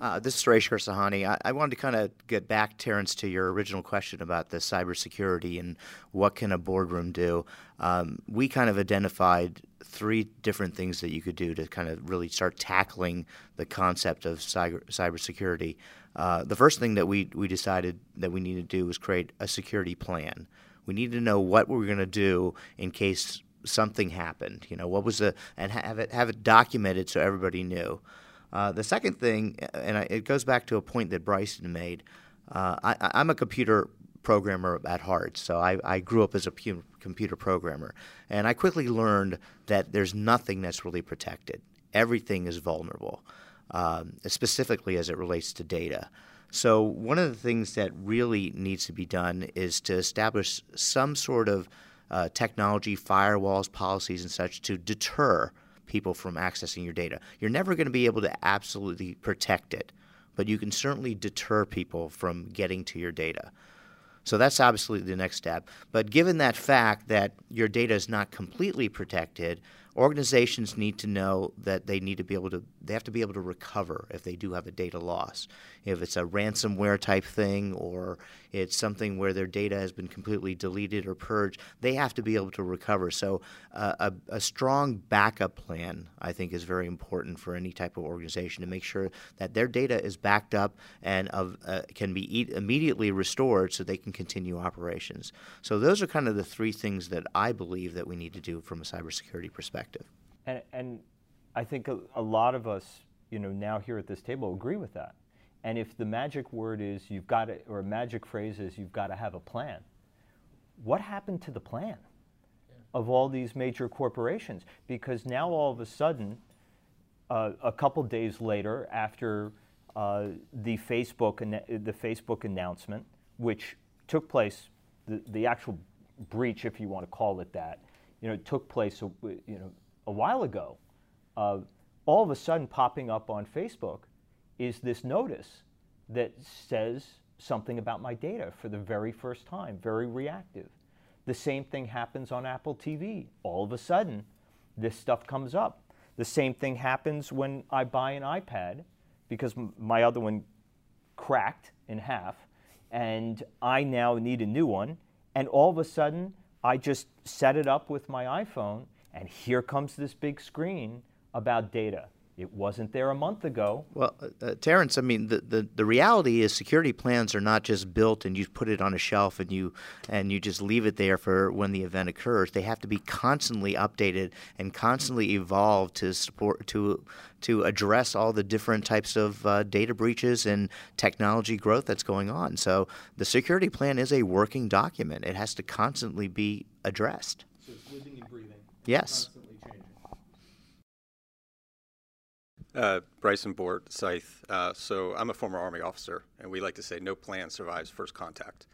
Uh, this is Suresh Sahani. I, I, wanted to kind of get back, Terrence, to your original question about the cybersecurity and what can a boardroom do. Um, we kind of identified three different things that you could do to kind of really start tackling the concept of cyber cybersecurity. Uh, the first thing that we we decided that we needed to do was create a security plan. We needed to know what we were going to do in case something happened. You know, what was the and have it have it documented so everybody knew. Uh, the second thing, and I, it goes back to a point that Bryson made. Uh, I, am a computer programmer at heart, so I, I grew up as a pu- computer programmer, and I quickly learned that there's nothing that's really protected. Everything is vulnerable, um, specifically as it relates to data. So one of the things that really needs to be done is to establish some sort of uh, technology, firewalls, policies, and such to deter people from accessing your data. You're never going to be able to absolutely protect it, but you can certainly deter people from getting to your data. So that's obviously the next step. But given that fact that your data is not completely protected, organizations need to know that they need to be able to they have to be able to recover if they do have a data loss if it's a ransomware type thing or it's something where their data has been completely deleted or purged they have to be able to recover so uh, a, a, strong backup plan i think is very important for any type of organization to make sure that their data is backed up and of, uh, can be e- immediately restored so they can continue operations so those are kind of the three things that i believe that we need to do from a cybersecurity perspective. And, and I think a, a lot of us, you know, now here at this table agree with that. And if the magic word is you've got to, or magic phrase is you've got to have a plan, what happened to the plan yeah. of all these major corporations? Because now all of a sudden, uh, a couple days later, after uh, the Facebook the Facebook announcement, which took place, the, the actual breach, if you want to call it that, you know, took place, you know, a while ago. Uh, all of a sudden, popping up on Facebook is this notice that says something about my data for the very first time, very reactive. The same thing happens on Apple TV. All of a sudden, this stuff comes up. The same thing happens when I buy an iPad because my other one cracked in half and I now need a new one. And all of a sudden, I just set it up with my iPhone, and here comes this big screen about data. It wasn't there a month ago. Well, uh, uh, Terrence, I mean, the, the, the reality is security plans are not just built and you put it on a shelf and you and you just leave it there for when the event occurs. They have to be constantly updated and constantly evolved to support to to address all the different types of uh, data breaches and technology growth that's going on. So the security plan is a working document. It has to constantly be addressed. So it's living and breathing. Yes. Uh, Bryson Bort, Scythe. Uh, so I'm a former Army officer, and we like to say no plan survives first contact.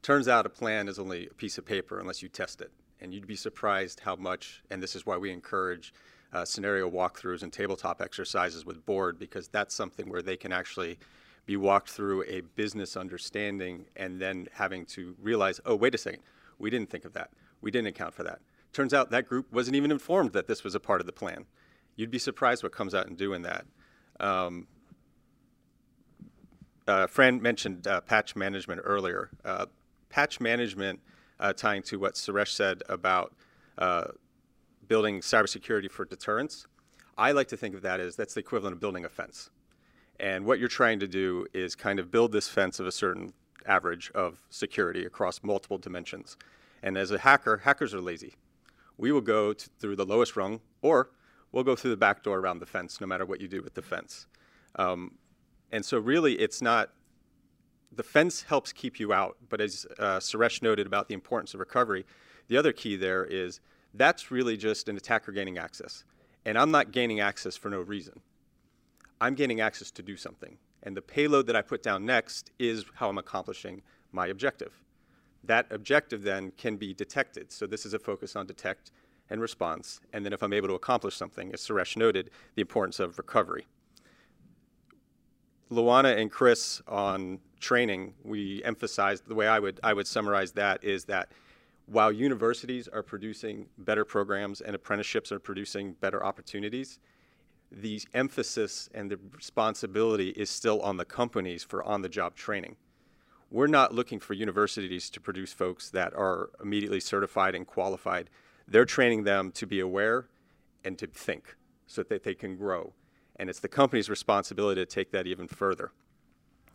Turns out a plan is only a piece of paper unless you test it. And you'd be surprised how much, and this is why we encourage uh, scenario walkthroughs and tabletop exercises with board, because that's something where they can actually be walked through a business understanding and then having to realize, oh, wait a second, we didn't think of that. We didn't account for that. Turns out that group wasn't even informed that this was a part of the plan you'd be surprised what comes out in doing that. Um, uh, Fran mentioned uh, patch management earlier. Uh, patch management, uh, tying to what Suresh said about uh, building cybersecurity for deterrence, I like to think of that as that's the equivalent of building a fence. And what you're trying to do is kind of build this fence of a certain average of security across multiple dimensions. And as a hacker, hackers are lazy. We will go to, through the lowest rung, or we'll go through the back door around the fence, no matter what you do with the fence. Um, and so, really, it's not the fence helps keep you out. But as uh, Suresh noted about the importance of recovery, the other key there is that's really just an attacker gaining access. And I'm not gaining access for no reason. I'm gaining access to do something. And the payload that I put down next is how I'm accomplishing my objective. That objective then can be detected. So this is a focus on detect and response, and then if I'm able to accomplish something, as Suresh noted, the importance of recovery. Luana and Chris on training, we emphasized the way I would I would summarize that is that while universities are producing better programs and apprenticeships are producing better opportunities, the emphasis and the responsibility is still on the companies for on-the-job training. We're not looking for universities to produce folks that are immediately certified and qualified they're training them to be aware and to think so that they can grow. And it's the company's responsibility to take that even further.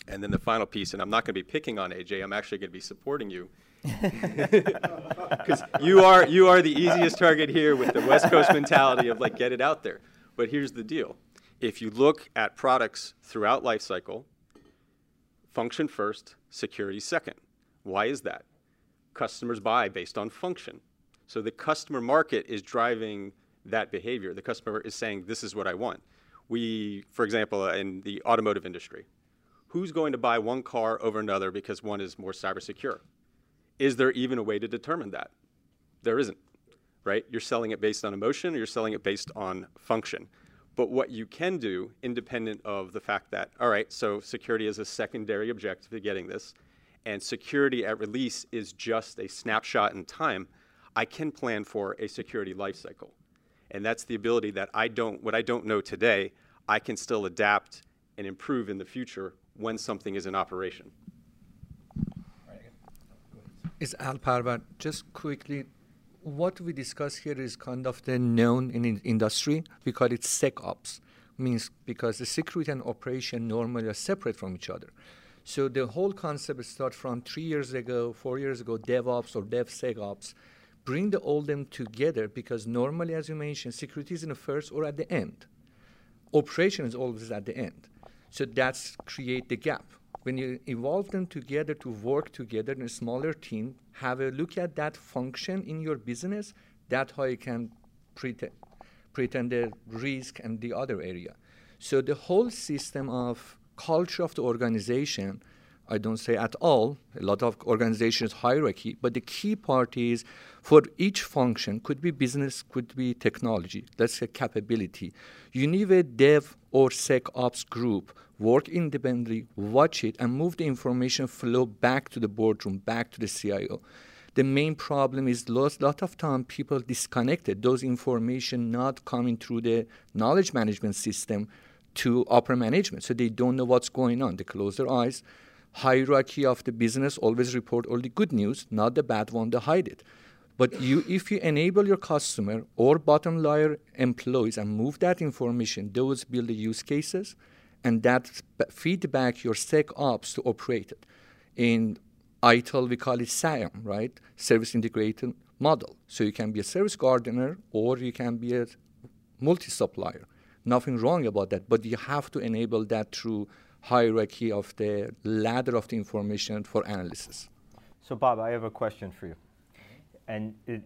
And then the final piece, and I'm not going to be picking on AJ, I'm actually going to be supporting you. Because you are, you are the easiest target here with the West Coast mentality of like, get it out there. But here's the deal if you look at products throughout life cycle, function first, security second. Why is that? Customers buy based on function. So the customer market is driving that behavior. The customer is saying, this is what I want. We, for example, uh, in the automotive industry, who's going to buy one car over another because one is more cyber secure? Is there even a way to determine that? There isn't, right? You're selling it based on emotion or you're selling it based on function. But what you can do, independent of the fact that, all right, so security is a secondary objective to getting this, and security at release is just a snapshot in time, I can plan for a security lifecycle. And that's the ability that I don't, what I don't know today, I can still adapt and improve in the future when something is in operation. Is Al Parvar, just quickly, what we discuss here is kind of the known in industry. We call it SecOps, means because the security and operation normally are separate from each other. So the whole concept starts from three years ago, four years ago, DevOps or DevSecOps, bring the all them together because normally, as you mentioned, security is in the first or at the end. Operation is always at the end. So that's create the gap. When you evolve them together to work together in a smaller team, have a look at that function in your business, that's how you can pretend, pretend the risk and the other area. So the whole system of culture of the organization I don't say at all. A lot of organizations hierarchy, but the key part is for each function could be business, could be technology. Let's say capability. You need a dev or SecOps group work independently, watch it, and move the information flow back to the boardroom, back to the CIO. The main problem is a lot of time people disconnected. Those information not coming through the knowledge management system to upper management, so they don't know what's going on. They close their eyes hierarchy of the business always report only good news, not the bad one, to hide it. But you, if you enable your customer or bottom layer employees and move that information, those build the use cases, and that feedback your SecOps to operate it. In ITIL, we call it SIAM, right? Service integrated model. So you can be a service gardener or you can be a multi-supplier. Nothing wrong about that, but you have to enable that through hierarchy of the ladder of the information for analysis. So Bob, I have a question for you. And it,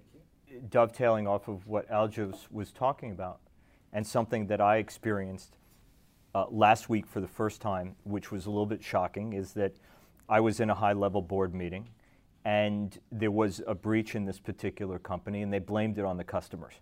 dovetailing off of what Aljos was talking about, and something that I experienced uh, last week for the first time, which was a little bit shocking, is that I was in a high level board meeting and there was a breach in this particular company and they blamed it on the customers.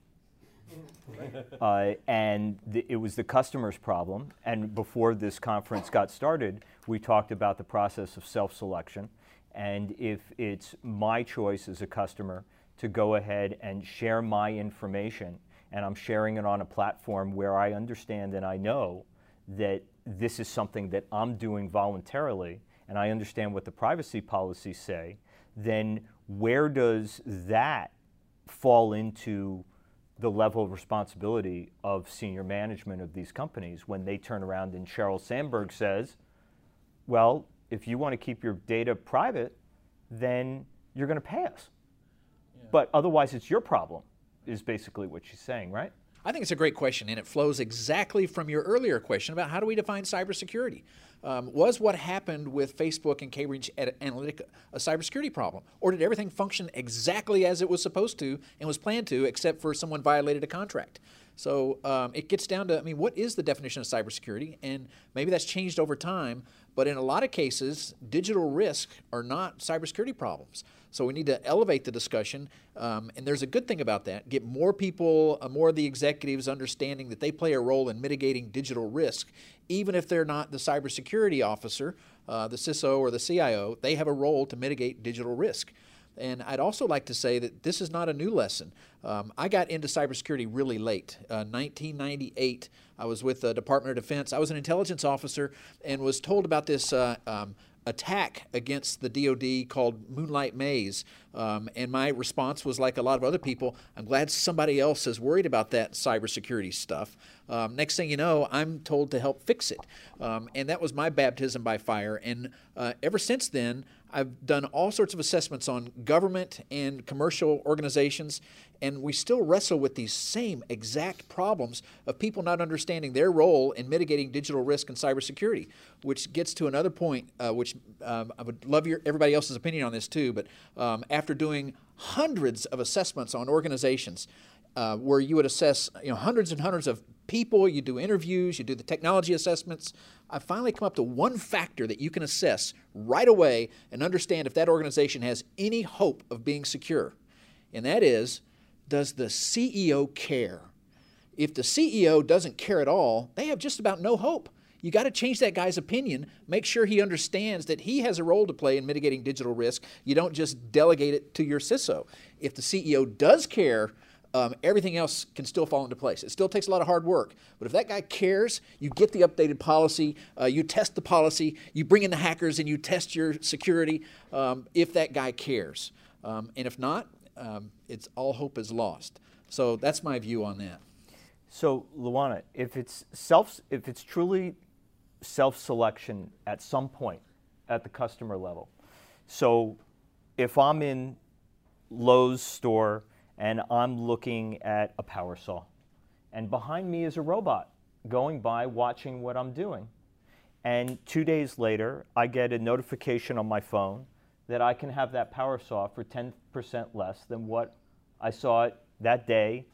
Uh, and the, it was the customer's problem. And before this conference got started, we talked about the process of self selection. And if it's my choice as a customer to go ahead and share my information, and I'm sharing it on a platform where I understand and I know that this is something that I'm doing voluntarily, and I understand what the privacy policies say, then where does that fall into the level of responsibility of senior management of these companies when they turn around and Sheryl Sandberg says, well, if you want to keep your data private, then you're going to pay us. Yeah. But otherwise, it's your problem, is basically what she's saying, right? I think it's a great question, and it flows exactly from your earlier question about how do we define cybersecurity. Um, was what happened with Facebook and Cambridge Analytica a cybersecurity problem? Or did everything function exactly as it was supposed to and was planned to, except for someone violated a contract? So um, it gets down to, I mean, what is the definition of cybersecurity? And maybe that's changed over time, but in a lot of cases, digital risk are not cybersecurity problems. So we need to elevate the discussion, um, and there's a good thing about that. Get more people, uh, more of the executives understanding that they play a role in mitigating digital risk, even if they're not the cybersecurity officer, uh, the CISO or the CIO. They have a role to mitigate digital risk. And I'd also like to say that this is not a new lesson. Um, I got into cybersecurity really late. Uh, 1998, I was with the Department of Defense. I was an intelligence officer and was told about this uh, um, attack against the DoD called Moonlight Maze. Um, and my response was like a lot of other people I'm glad somebody else is worried about that cybersecurity stuff. Um, next thing you know, I'm told to help fix it. Um, and that was my baptism by fire. And uh, ever since then, I've done all sorts of assessments on government and commercial organizations, and we still wrestle with these same exact problems of people not understanding their role in mitigating digital risk and cybersecurity, which gets to another point, uh, which um, I would love your, everybody else's opinion on this too. But um, after doing hundreds of assessments on organizations, uh, where you would assess you know hundreds and hundreds of people, you do interviews, you do the technology assessments. I finally come up to one factor that you can assess right away and understand if that organization has any hope of being secure. And that is, does the CEO care? If the CEO doesn't care at all, they have just about no hope. You got to change that guy's opinion. Make sure he understands that he has a role to play in mitigating digital risk. You don't just delegate it to your CISO. If the CEO does care, um, everything else can still fall into place. It still takes a lot of hard work. But if that guy cares, you get the updated policy, uh, you test the policy, you bring in the hackers, and you test your security um, if that guy cares. Um, and if not, um, it's all hope is lost. So that's my view on that. So, Luana, if it's self, if it's truly self-selection at some point at the customer level, so if I'm in Lowe's store and I'm looking at a power saw. And behind me is a robot going by watching what I'm doing. And two days later, I get a notification on my phone that I can have that power saw for 10% less than what I saw it that day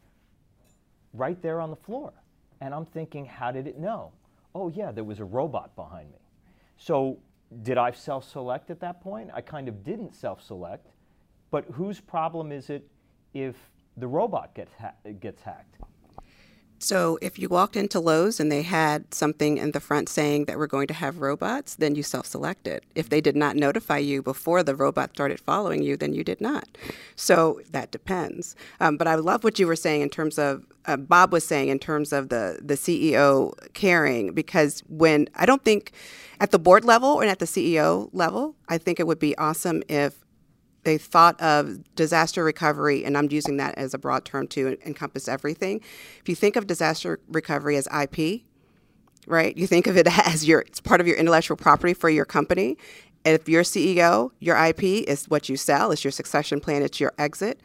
right there on the floor. And I'm thinking, how did it know? Oh, yeah, there was a robot behind me. So, did I self select at that point? I kind of didn't self select. But whose problem is it if the robot gets, ha- gets hacked. So if you walked into Lowe's and they had something in the front saying that we're going to have robots, then you self-selected. If they did not notify you before the robot started following you, then you did not. So that depends. Um, but I love what you were saying in terms of uh, Bob was saying in terms of the the CEO caring because when I don't think at the board level and at the CEO level, I think it would be awesome if they thought of disaster recovery, and I'm using that as a broad term to encompass everything. If you think of disaster recovery as IP, right? You think of it as your it's part of your intellectual property for your company. If you're CEO, your IP is what you sell, it's your succession plan, it's your exit.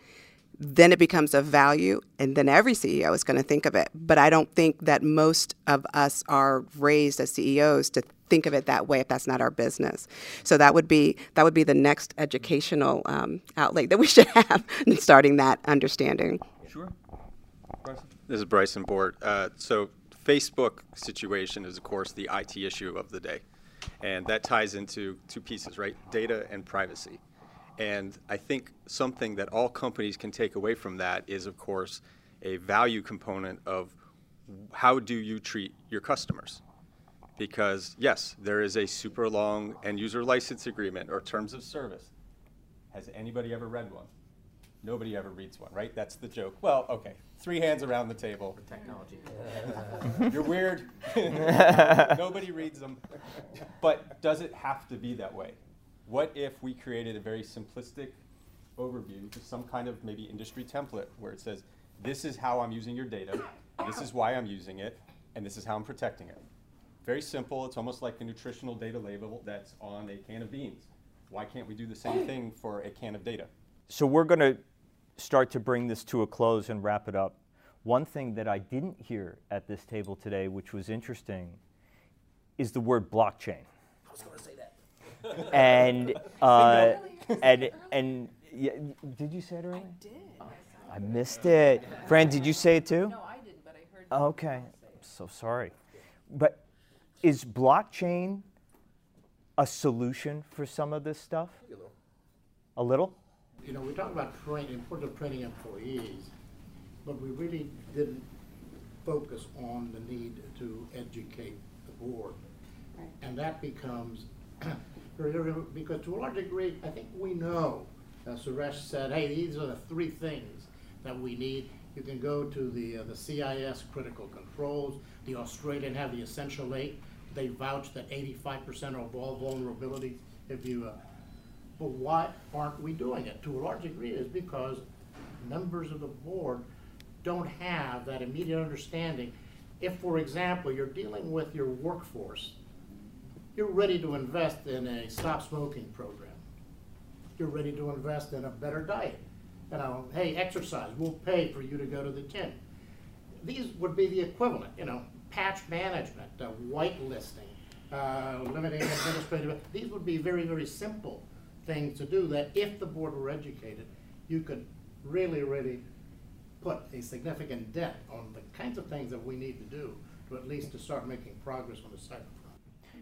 Then it becomes of value, and then every CEO is going to think of it. But I don't think that most of us are raised as CEOs to think of it that way if that's not our business. So that would be that would be the next educational um, outlet that we should have in starting that understanding. Sure. This is Bryson Bort. Uh, so Facebook situation is, of course, the IT issue of the day. And that ties into two pieces, right? Data and privacy. And I think something that all companies can take away from that is, of course, a value component of how do you treat your customers? Because, yes, there is a super long end user license agreement or terms of service. Has anybody ever read one? Nobody ever reads one, right? That's the joke. Well, okay, three hands around the table. For technology. You're weird. Nobody reads them. But does it have to be that way? What if we created a very simplistic overview, just some kind of maybe industry template where it says, this is how I'm using your data, this is why I'm using it, and this is how I'm protecting it. Very simple. It's almost like a nutritional data label that's on a can of beans. Why can't we do the same thing for a can of data? So we're going to start to bring this to a close and wrap it up. One thing that I didn't hear at this table today, which was interesting, is the word blockchain. I was going to say that. and uh, and and yeah, did you say it earlier? I did. I missed it. Fran, did you say it too? No, I didn't, but I heard. Okay, I'm so sorry. But is blockchain a solution for some of this stuff? A little. A little? You know, we talk about training, importance of training employees, but we really didn't focus on the need to educate the board. Right. And that becomes very, very, because to a large degree, I think we know, as Suresh said, hey, these are the three things that we need. You can go to the, uh, the CIS critical controls, the Australian have the essential eight. They vouch that eighty-five percent of all vulnerabilities, if you, uh, but why aren't we doing it? To a large degree, is because members of the board don't have that immediate understanding. If, for example, you're dealing with your workforce, you're ready to invest in a stop smoking program. You're ready to invest in a better diet. You know, hey, exercise, we'll pay for you to go to the gym. These would be the equivalent, you know, patch management, uh, whitelisting, uh, limiting administrative. These would be very, very simple things to do that if the board were educated, you could really, really put a significant dent on the kinds of things that we need to do to at least to start making progress on the cyber front.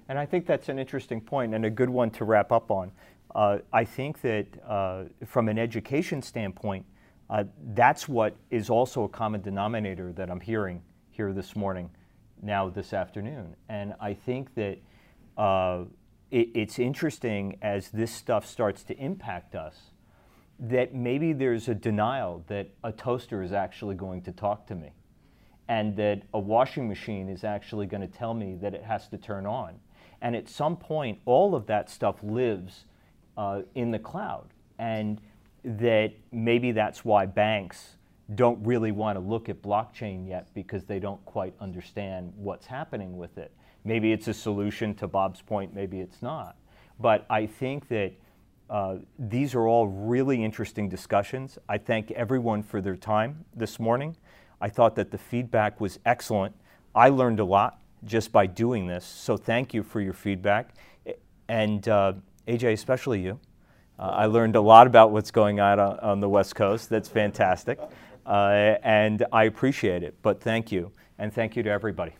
And I think that's an interesting point and a good one to wrap up on. Uh, I think that uh, from an education standpoint, uh, that's what is also a common denominator that I'm hearing here this morning, now this afternoon. And I think that uh, it, it's interesting as this stuff starts to impact us that maybe there's a denial that a toaster is actually going to talk to me and that a washing machine is actually going to tell me that it has to turn on. And at some point, all of that stuff lives uh, in the cloud. And that maybe that's why banks don't really want to look at blockchain yet because they don't quite understand what's happening with it. Maybe it's a solution to Bob's point, maybe it's not. But I think that uh, these are all really interesting discussions. I thank everyone for their time this morning. I thought that the feedback was excellent. I learned a lot just by doing this, so thank you for your feedback. And uh, AJ, especially you. Uh, I learned a lot about what's going on on, on the West Coast. That's fantastic. Uh, and I appreciate it, but thank you. And thank you to everybody.